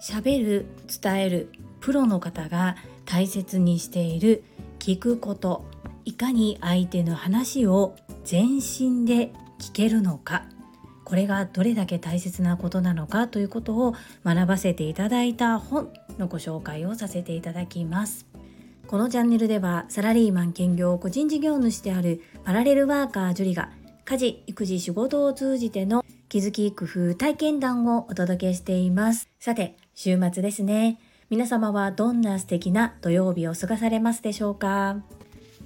喋る伝えるプロの方が大切にしている聞くこといかに相手の話を全身で聞けるのか。これがどれだけ大切なことなのかということを学ばせていただいた本のご紹介をさせていただきます。このチャンネルではサラリーマン兼業個人事業主であるパラレルワーカージュリが家事育児仕事を通じての気づき工夫体験談をお届けしています。さて週末ですね。皆様はどんな素敵な土曜日を過ごされますでしょうか？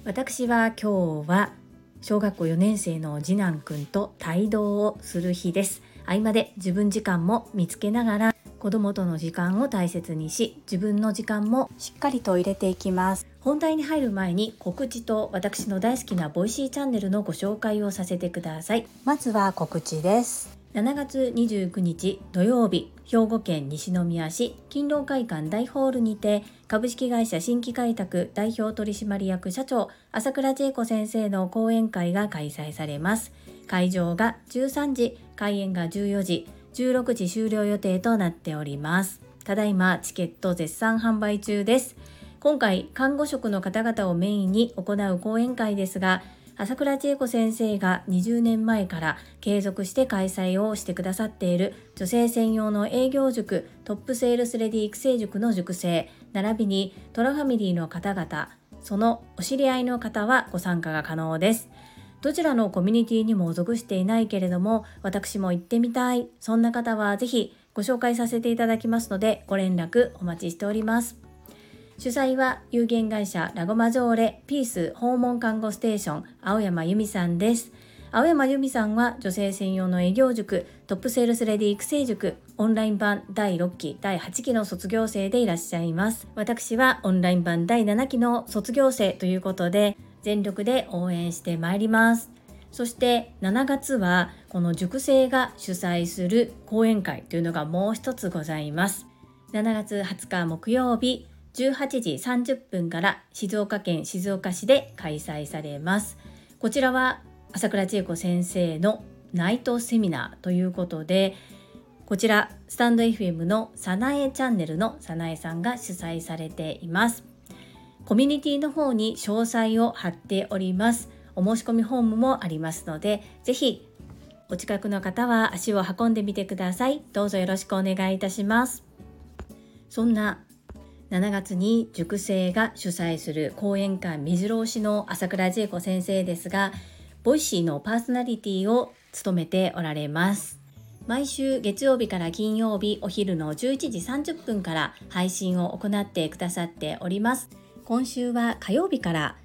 私は今日は小学校4年生の次男くんと帯同をする日です。合間で自分時間も見つけながら子供との時間を大切にし自分の時間もしっかりと入れていきます。本題に入る前に告知と私の大好きな Voicy チャンネルのご紹介をさせてください。まずは告知です。7月29日土曜日兵庫県西宮市勤労会館大ホールにて株式会社新規開拓代表取締役社長朝倉千恵子先生の講演会が開催されます。会場が13時開演が14時16時終了予定となっております。ただいまチケット絶賛販売中です。今回看護職の方々をメインに行う講演会ですが朝倉千恵子先生が20年前から継続して開催をしてくださっている女性専用の営業塾トップセールスレディ育成塾の塾生並びにトラファミリーの方々そのお知り合いの方はご参加が可能です。どちらのコミュニティにも属していないけれども私も行ってみたいそんな方はぜひご紹介させていただきますのでご連絡お待ちしております主催は有限会社ラゴマジョーレピース訪問看護ステーション青山由美さんです。青山由美さんは女性専用の営業塾トップセールスレディ育成塾オンライン版第6期第8期の卒業生でいらっしゃいます。私はオンライン版第7期の卒業生ということで全力で応援してまいります。そして7月はこの塾生が主催する講演会というのがもう一つございます。7月20日木曜日18時30分から静岡県静岡市で開催されます。こちらは朝倉千恵子先生のナイトセミナーということで、こちらスタンド FM のさなえチャンネルのさなえさんが主催されています。コミュニティの方に詳細を貼っております。お申し込みフォームもありますので、ぜひお近くの方は足を運んでみてください。どうぞよろしくお願いいたします。そんな7月に塾生が主催する講演会目白押しの朝倉千恵子先生ですが Voicy のパーソナリティを務めておられます毎週月曜日から金曜日お昼の11時30分から配信を行ってくださっております今週は火曜日から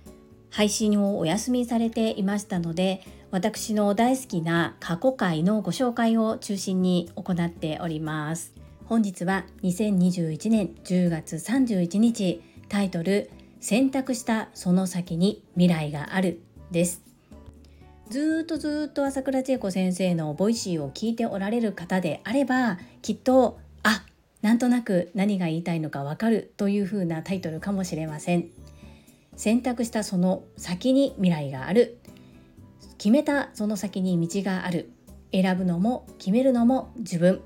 配信をお休みされていましたので私の大好きな過去回のご紹介を中心に行っております。本日は2021年10月31日タイトル選択したその先に未来があるです。ずっとずっと朝倉千恵子先生の Voicy を聞いておられる方であればきっとなんとなく何が言いたいのかわかるというふうなタイトルかもしれません選択したその先に未来がある決めたその先に道がある選ぶのも決めるのも自分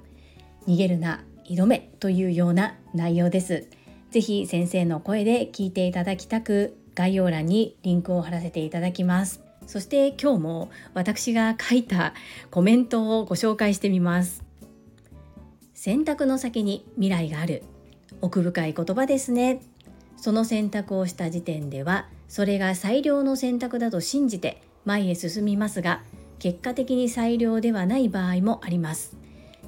逃げるな挑めというような内容です。ぜひ先生の声で聞いていただきたく概要欄にリンクを貼らせていただきます。そして今日も私が書いたコメントをご紹介してみます。選択の先に未来がある。奥深い言葉ですね。その選択をした時点ではそれが最良の選択だと信じて前へ進みますが結果的に最良ではない場合もあります。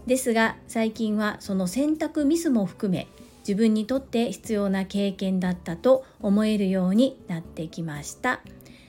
ですが最近はその選択ミスも含め自分にとって必要な経験だったと思えるようになってきました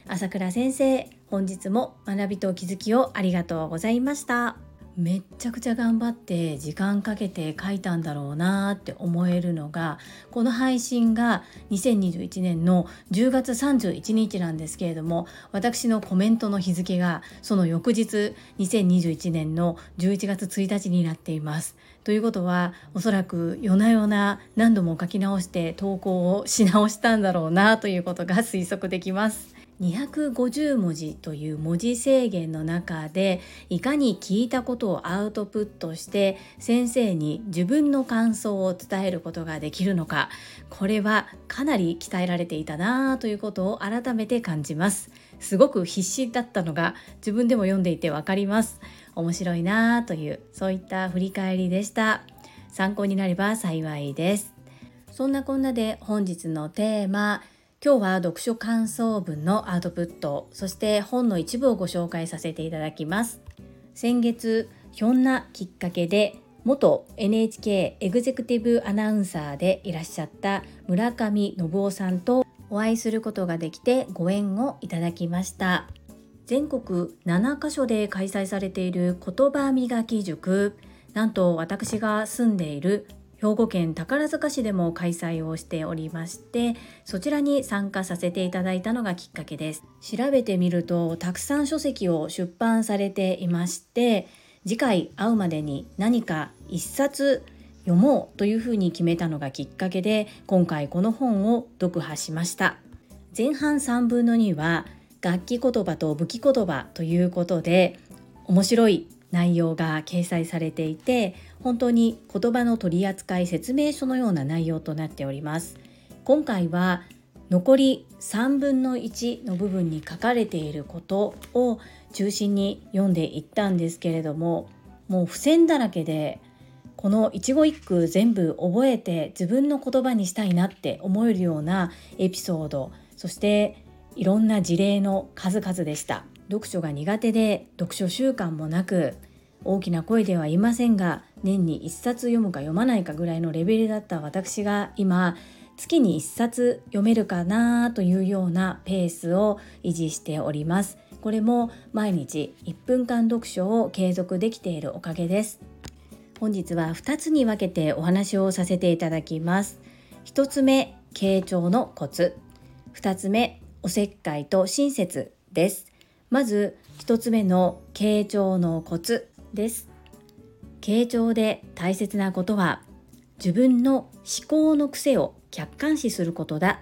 朝倉先生本日も学びと気づきをありがとうございましためっちゃくちゃ頑張って時間かけて書いたんだろうなって思えるのがこの配信が2021年の10月31日なんですけれども私のコメントの日付がその翌日2021年の11月1日になっています。ということはおそらく夜な夜な何度も書き直して投稿をし直したんだろうなということが推測できます。250文字という文字制限の中でいかに聞いたことをアウトプットして先生に自分の感想を伝えることができるのかこれはかなり鍛えられていたなということを改めて感じます。すごく必死だったのが自分でも読んでいてわかります。面白いなというそういった振り返りでした。参考になれば幸いです。そんなこんなで本日のテーマ今日は読書感想文のアウトプットそして本の一部をご紹介させていただきます。先月ひょんなきっかけで元 NHK エグゼクティブアナウンサーでいらっしゃった村上信夫さんとお会いすることができてご縁をいただきました。全国7カ所で開催されている言葉磨き塾。なんと私が住んでいる兵庫県宝塚市でも開催をしておりましてそちらに参加させていただいたのがきっかけです。調べてみるとたくさん書籍を出版されていまして次回会うまでに何か一冊読もうというふうに決めたのがきっかけで今回この本を読破しました。前半3分の2は楽器言葉と武器言葉ということで面白い内容が掲載されていて本当に言葉の取扱説明書のような内容となっております。今回は残り3分の1の部分に書かれていることを中心に読んでいったんですけれどももう付箋だらけでこの一語一句全部覚えて自分の言葉にしたいなって思えるようなエピソードそしていろんな事例の数々でした。読書が苦手で読書習慣もなく大きな声では言いませんが年に1冊読むか読まないかぐらいのレベルだった私が今月に1冊読めるかなというようなペースを維持しております。これも毎日1分間読書を継続できているおかげです。本日は2つに分けてお話をさせていただきます。1つ目傾聴のコツ。2つ目おせっかいと親切です。まず1つ目の傾聴のコツです。傾聴で大切なことは自分の思考の癖を客観視することだ。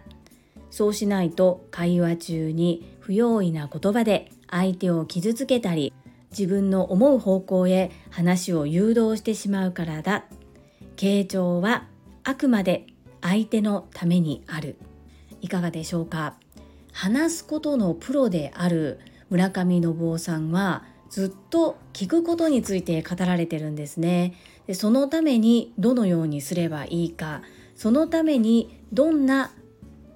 そうしないと会話中に不用意な言葉で相手を傷つけたり自分の思う方向へ話を誘導してしまうからだ。傾聴はあくまで相手のためにある。いかがでしょうか？話すことのプロである村上信夫さんはずっと聞くことについて語られてるんですね。でそのためにどのようにすればいいか。そのためにどんな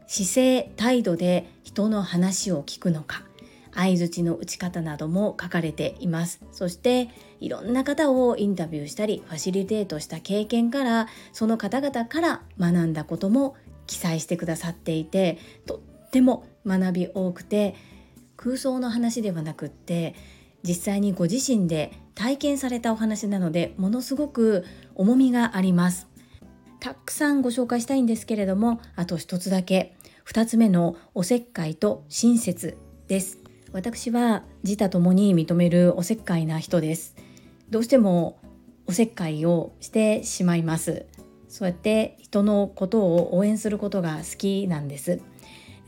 姿勢態度で人の話を聞くのか。相づちの打ち方なども書かれています。そしていろんな方をインタビューしたりファシリテートした経験からその方々から学んだことも記載してくださっていてとっても学び多くて空想の話ではなくって実際にご自身で体験されたお話なのでものすごく重みがあります。たくさんご紹介したいんですけれどもあと一つだけ。2つ目のおせっかいと親切です。私は自他ともに認めるおせっかいな人です。どうしてもおせっかいをしてしまいます。そうやって人のことを応援することが好きなんです。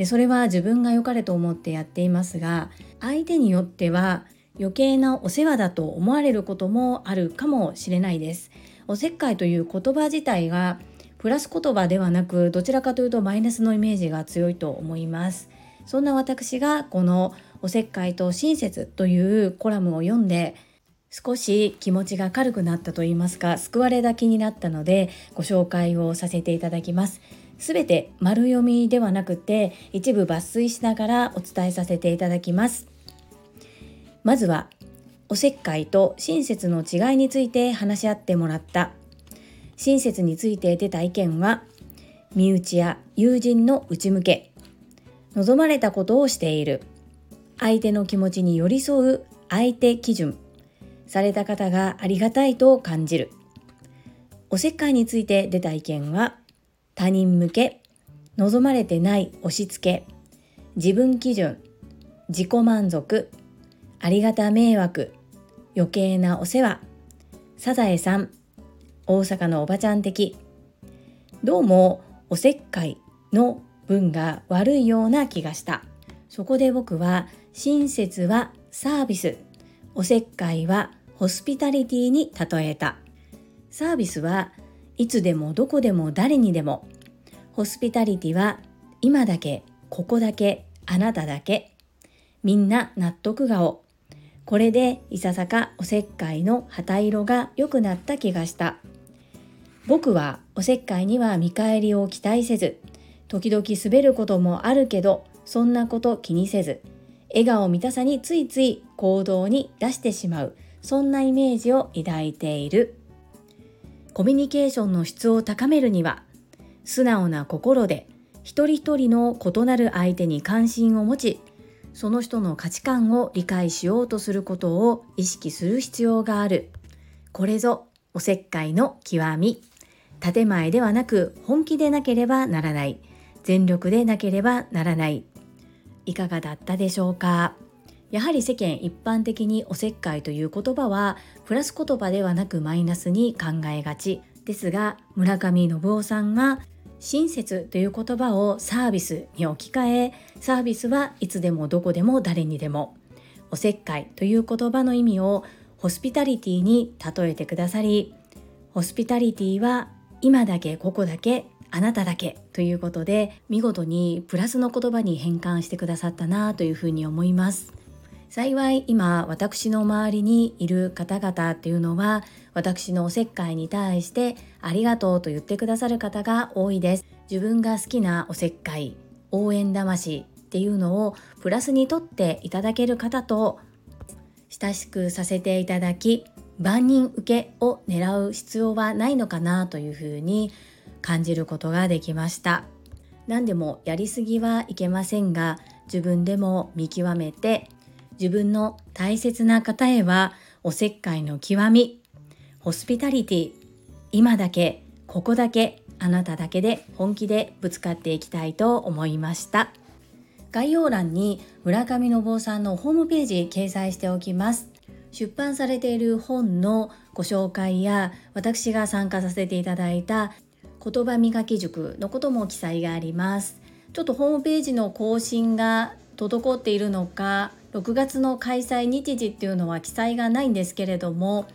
でそれは自分が良かれと思ってやっていますが相手によっては余計なお世話だと思われることもあるかもしれないです。おせっかいという言葉自体がプラス言葉ではなくどちらかというとマイナスのイメージが強いと思います。そんな私がこのおせっかいと親切というコラムを読んで少し気持ちが軽くなったと言いますか救われだ気になったのでご紹介をさせていただきます。すべて丸読みではなくて一部抜粋しながらお伝えさせていただきます。まずはおせっかいと親切の違いについて話し合ってもらった。親切について出た意見は身内や友人の内向け望まれたことをしている。相手の気持ちに寄り添う相手基準された方がありがたいと感じる。おせっかいについて出た意見は他人向け望まれてない押し付け自分基準自己満足ありがた迷惑、余計なお世話、サザエさん、大阪のおばちゃん的。どうもおせっかいの文が悪いような気がした。そこで僕は親切はサービスおせっかいはホスピタリティに例えたサービスはいつでもどこでも誰にでもホスピタリティは今だけここだけあなただけ。みんな納得顔。これでいささかおせっかいの旗色が良くなった気がした。僕はおせっかいには見返りを期待せず時々滑ることもあるけどそんなこと気にせず笑顔見たさについつい行動に出してしまうそんなイメージを抱いている。コミュニケーションの質を高めるには素直な心で一人一人の異なる相手に関心を持ちその人の価値観を理解しようとすることを意識する必要がある。これぞおせっかいの極み。建前ではなく本気でなければならない。全力でなければならない。いかがだったでしょうか？やはり世間一般的におせっかいという言葉はプラス言葉ではなくマイナスに考えがちですが村上信夫さんが親切という言葉をサービスに置き換えサービスはいつでもどこでも誰にでもおせっかいという言葉の意味をホスピタリティに例えてくださりホスピタリティは今だけここだけあなただけということで見事にプラスの言葉に変換してくださったなというふうに思います。幸い今私の周りにいる方々っていうのは私のおせっかいに対してありがとうと言ってくださる方が多いです。自分が好きなおせっかい応援魂っていうのをプラスにとっていただける方と親しくさせていただき万人受けを狙う必要はないのかなというふうに感じることができました。何でもやりすぎはいけませんが自分でも見極めて自分の大切な方へはおせっかいの極み。ホスピタリティ今だけここだけあなただけで本気でぶつかっていきたいと思いました。概要欄に村上信夫さんのホームページ掲載しておきます。出版されている本のご紹介や私が参加させていただいた言葉磨き塾のことも記載があります。ちょっとホームページの更新が滞っているのか6月の開催日時っていうのは記載がないんですけれども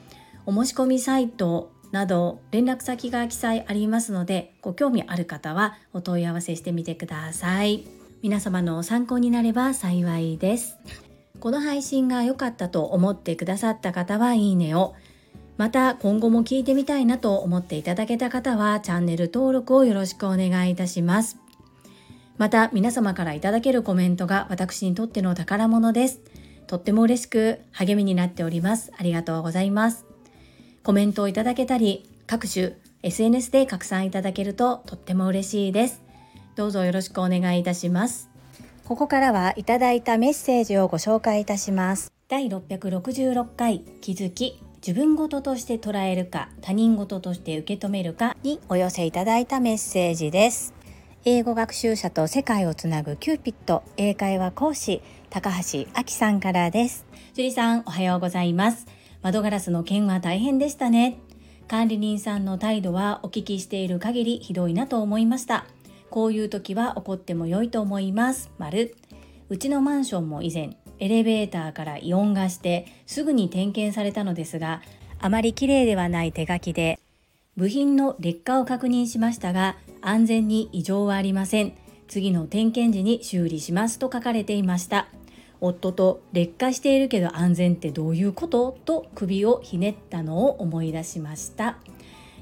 お申し込みサイトなど連絡先が記載ありますのでご興味ある方はお問い合わせしてみてください皆様の参考になれば幸いですこの配信が良かったと思ってくださった方はいいねをまた今後も聞いてみたいなと思っていただけた方はチャンネル登録をよろしくお願いいたします。また皆様からいただけるコメントが私にとっての宝物です。とっても嬉しく励みになっております。ありがとうございます。コメントをいただけたり、各種 SNS で拡散いただけるととっても嬉しいです。どうぞよろしくお願いいたします。ここからはいただいたメッセージをご紹介いたします。第666回気づき自分事として捉えるか他人事として受け止めるかにお寄せいただいたメッセージです英語学習者と世界をつなぐキューピット英会話講師高橋明さんからです。樹里さんおはようございます。窓ガラスの件は大変でしたね。管理人さんの態度はお聞きしている限りひどいなと思いました。こういう時は怒っても良いと思います。丸。うちのマンションも以前エレベーターからイオンがしてすぐに点検されたのですがあまり綺麗ではない手書きで部品の劣化を確認しましたが安全に異常はありません。次の点検時に修理しますと書かれていました。夫と劣化しているけど安全ってどういうこと？と首をひねったのを思い出しました。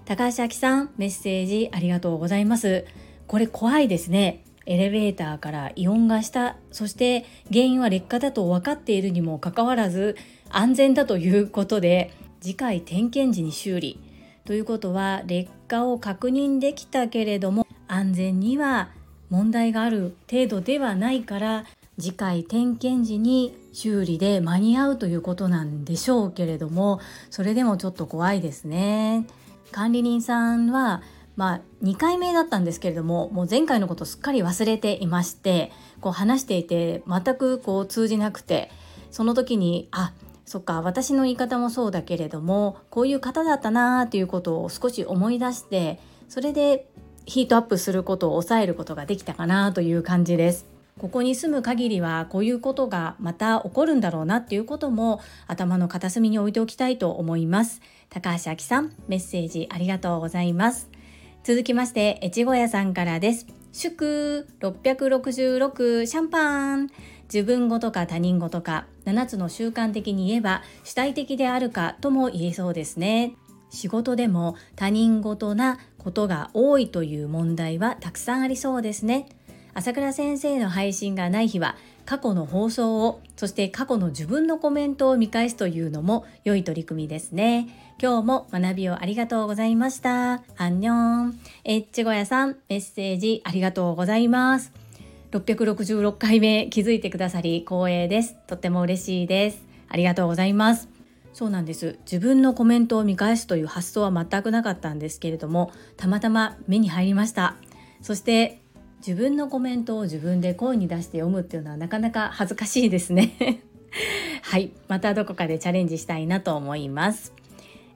高橋明さんメッセージありがとうございます。これ怖いですね。エレベーターからイオンがした。そして原因は劣化だと分かっているにもかかわらず安全だということで次回点検時に修理。ということは劣化を確認できたけれども安全には問題がある程度ではないから次回点検時に修理で間に合うということなんでしょうけれどもそれでもちょっと怖いですね。管理人さんはまあ、2回目だったんですけれどももう前回のことすっかり忘れていましてこう話していて全くこう通じなくてその時にあそっか私の言い方もそうだけれどもこういう方だったなーっていうことを少し思い出してそれでヒートアップすることを抑えることができたかなという感じです。ここに住む限りはこういうことがまた起こるんだろうなっていうことも頭の片隅に置いておきたいと思います。高橋明さんメッセージありがとうございます。続きまして越後屋さんからです。祝666シャンパン。自分語とか他人語とか7つの習慣的に言えば主体的であるかとも言えそうですね。仕事でも他人事なことが多いという問題はたくさんありそうですね。朝倉先生の配信がない日は過去の放送をそして過去の自分のコメントを見返すというのも良い取り組みですね。今日も学びをありがとうございました。アンニョン。エッチゴヤさんメッセージありがとうございます。666回目気づいてくださり光栄です。とっても嬉しいです。ありがとうございます。そうなんです。自分のコメントを見返すという発想は全くなかったんですけれどもたまたま目に入りました。そして自分のコメントを自分で声に出して読むっていうのはなかなか恥ずかしいですね。はい。またどこかでチャレンジしたいなと思います。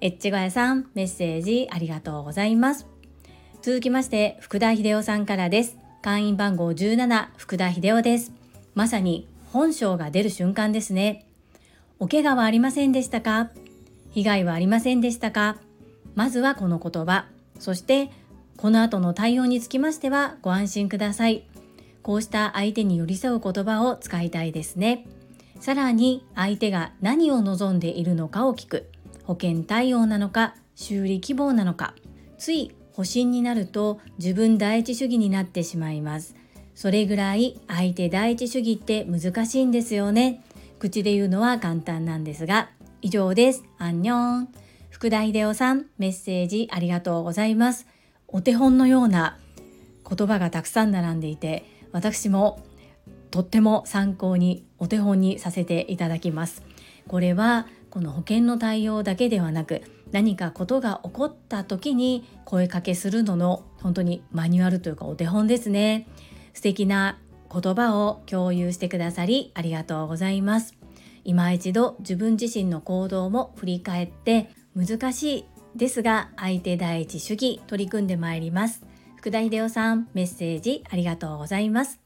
エッチゴヤさんメッセージありがとうございます。続きまして福田秀夫さんからです。会員番号17福田秀夫ですまさに本性が出る瞬間ですねお怪我はありませんでしたか？被害はありませんでしたか？まずはこの言葉そしてこの後の対応につきましてはご安心ください。こうした相手に寄り添う言葉を使いたいですね。さらに相手が何を望んでいるのかを聞く。保険対応なのか、修理希望なのか。つい保身になると自分第一主義になってしまいます。それぐらい相手第一主義って難しいんですよね。口で言うのは簡単なんですが。以上です。アンニョン。福田秀夫さん、メッセージありがとうございます。お手本のような言葉がたくさん並んでいて私もとっても参考にお手本にさせていただきますこれはこの保険の対応だけではなく何かことが起こった時に声かけするのの本当にマニュアルというかお手本ですね。素敵な言葉を共有してくださりありがとうございます。今一度自分自身の行動も振り返って難しいですが相手第一主義取り組んでまいります。福田秀夫さんメッセージありがとうございます。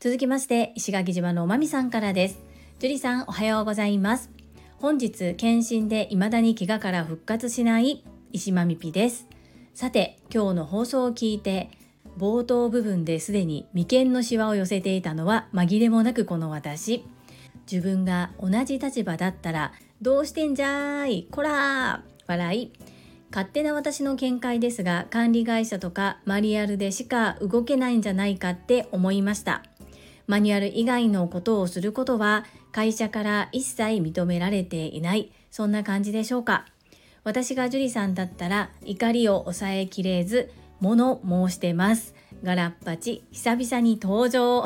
続きまして石垣島のおまみさんからです。樹里さんおはようございます。本日検診で未だに怪我から復活しない石まみぴです。さて今日の放送を聞いて冒頭部分ですでに眉間のシワを寄せていたのは紛れもなくこの私。自分が同じ立場だったらどうしてんじゃーいこらー笑い。勝手な私の見解ですが管理会社とかマニュアルでしか動けないんじゃないかって思いました。マニュアル以外のことをすることは会社から一切認められていないそんな感じでしょうか。私が樹里さんだったら怒りを抑えきれず物申してます。ガラッパチ久々に登場。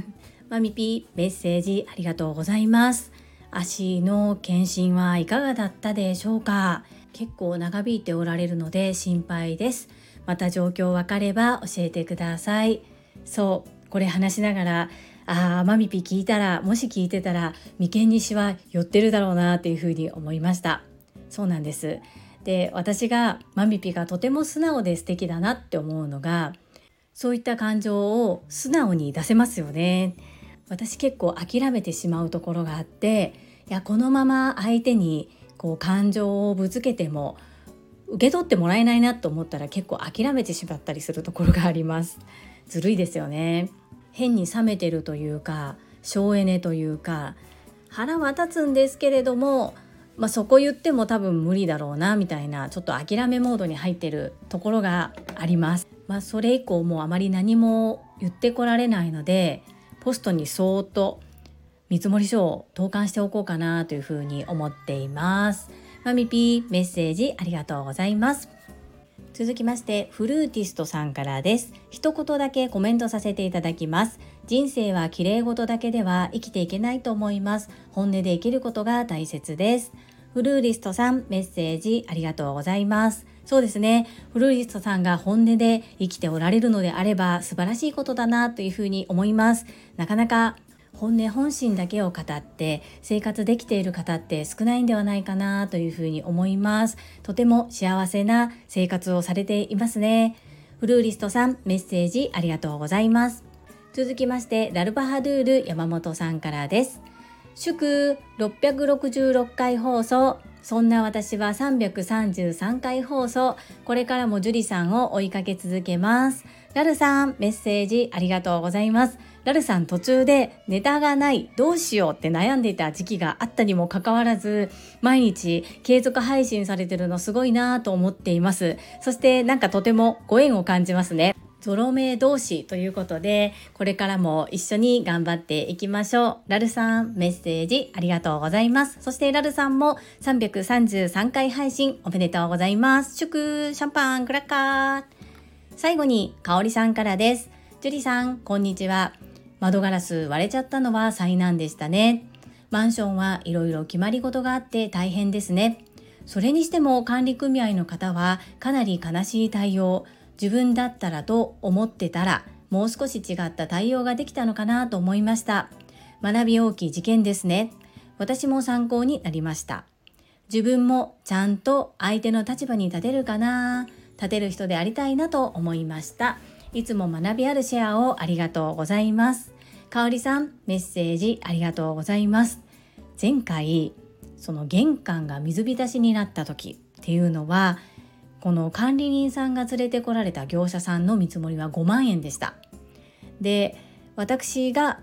マミピーメッセージありがとうございます。足の検診はいかがだったでしょうか。結構長引いておられるので心配です。また状況分かれば教えてください。そうこれ話しながらああマミピ聞いたらもし聞いてたら眉間にしわ寄ってるだろうなっていうふうに思いました。そうなんです。で私がマミピがとても素直で素敵だなって思うのがそういった感情を素直に出せますよね。私結構諦めてしまうところがあっていやこのまま相手にこう感情をぶつけても受け取ってもらえないなと思ったら結構諦めてしまったりするところがあります。ずるいですよね。変に冷めてるというか省エネというか腹は立つんですけれどもまあ、そこ言っても多分無理だろうなみたいなちょっと諦めモードに入ってるところがあります。まあ、それ以降もあまり何も言ってこられないのでポストにそーっと見積書を投函しておこうかなというふうに思っています。マミピーメッセージありがとうございます。続きましてフルーティストさんからです。一言だけコメントさせていただきます。人生は綺麗事だけでは生きていけないと思います。本音で生きることが大切です。フルーリストさんメッセージありがとうございます。そうですね。フルーリストさんが本音で生きておられるのであれば素晴らしいことだなというふうに思います。なかなか本音本心だけを語って生活できている方って少ないんではないかなというふうに思います。とても幸せな生活をされていますね。フルーリストさんメッセージありがとうございます。続きましてラルバハドゥール山本さんからです。祝666回放送。そんな私は333回放送。これからも樹里さんを追いかけ続けます。ラルさんメッセージありがとうございます。ラルさん途中でネタがないどうしようって悩んでいた時期があったにもかかわらず毎日継続配信されてるのすごいなぁと思っています。そしてなんかとてもご縁を感じますね。ゾロ目同士ということでこれからも一緒に頑張っていきましょう。ラルさんメッセージありがとうございます。そしてラルさんも333回配信おめでとうございます。祝シャンパンクラッカー。最後にかおりさんからです。ジュリさんこんにちは。窓ガラス割れちゃったのは災難でしたね。マンションはいろいろ決まり事があって大変ですね。それにしても管理組合の方はかなり悲しい対応、自分だったらと思ってたらもう少し違った対応ができたのかなと思いました。学び大きい事件ですね。私も参考になりました。自分もちゃんと相手の立場に立てるかな立てる人でありたいなと思いました。いつも学びあるシェアをありがとうございます。かおりさんメッセージありがとうございます前回その玄関が水浸しになった時っていうのはこの管理人さんが連れてこられた業者さんの見積もりは5万円でしたで私が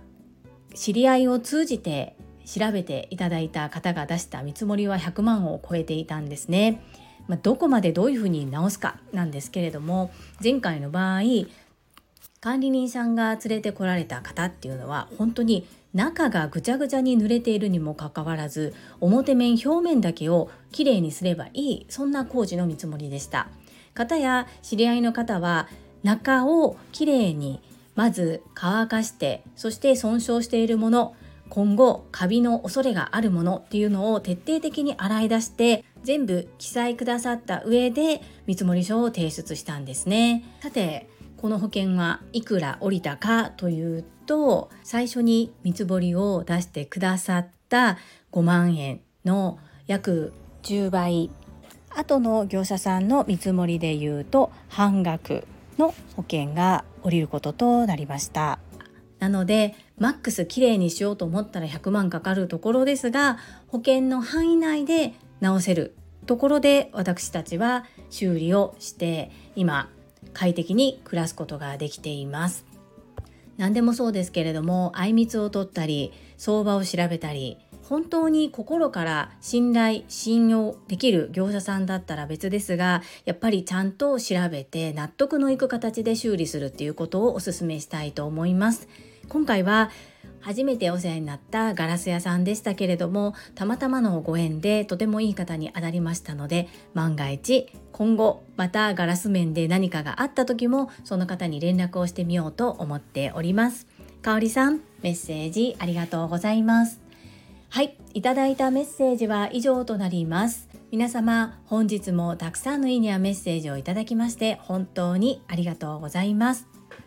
知り合いを通じて調べていただいた方が出した見積もりは100万を超えていたんですね。まあ、どこまでどういうふうに直すかなんですけれども前回の場合管理人さんが連れてこられた方っていうのは本当に中がぐちゃぐちゃに濡れているにもかかわらず表面表面だけをきれいにすればいいそんな工事の見積もりでした。方や知り合いの方は中をきれいにまず乾かしてそして損傷しているもの今後カビの恐れがあるものっていうのを徹底的に洗い出して全部記載くださった上で見積書を提出したんですね。さてこの保険はいくら降りたかというと最初に見積もりを出してくださった5万円の約10倍。後の業者さんの見積もりでいうと半額の保険が降りることとなりました。なのでマックスきれいにしようと思ったら100万かかるところですが保険の範囲内で直せるところで私たちは修理をして今快適に暮らすことができています。何でもそうですけれどもあいみつを取ったり相場を調べたり本当に心から信頼信用できる業者さんだったら別ですがやっぱりちゃんと調べて納得のいく形で修理するっていうことをお勧めしたいと思います。今回は初めてお世話になったガラス屋さんでしたけれどもたまたまのご縁でとてもいい方に当たりましたので万が一今後またガラス面で何かがあった時もその方に連絡をしてみようと思っております。かおりさんメッセージありがとうございます。はいいただいたメッセージは以上となります。皆様本日もたくさんのいいねやメッセージをいただきまして本当にありがとうございます。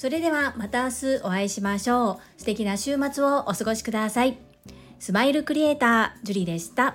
それではまた明日お会いしましょう。素敵な週末をお過ごしください。スマイルクリエイター、ジュリでした。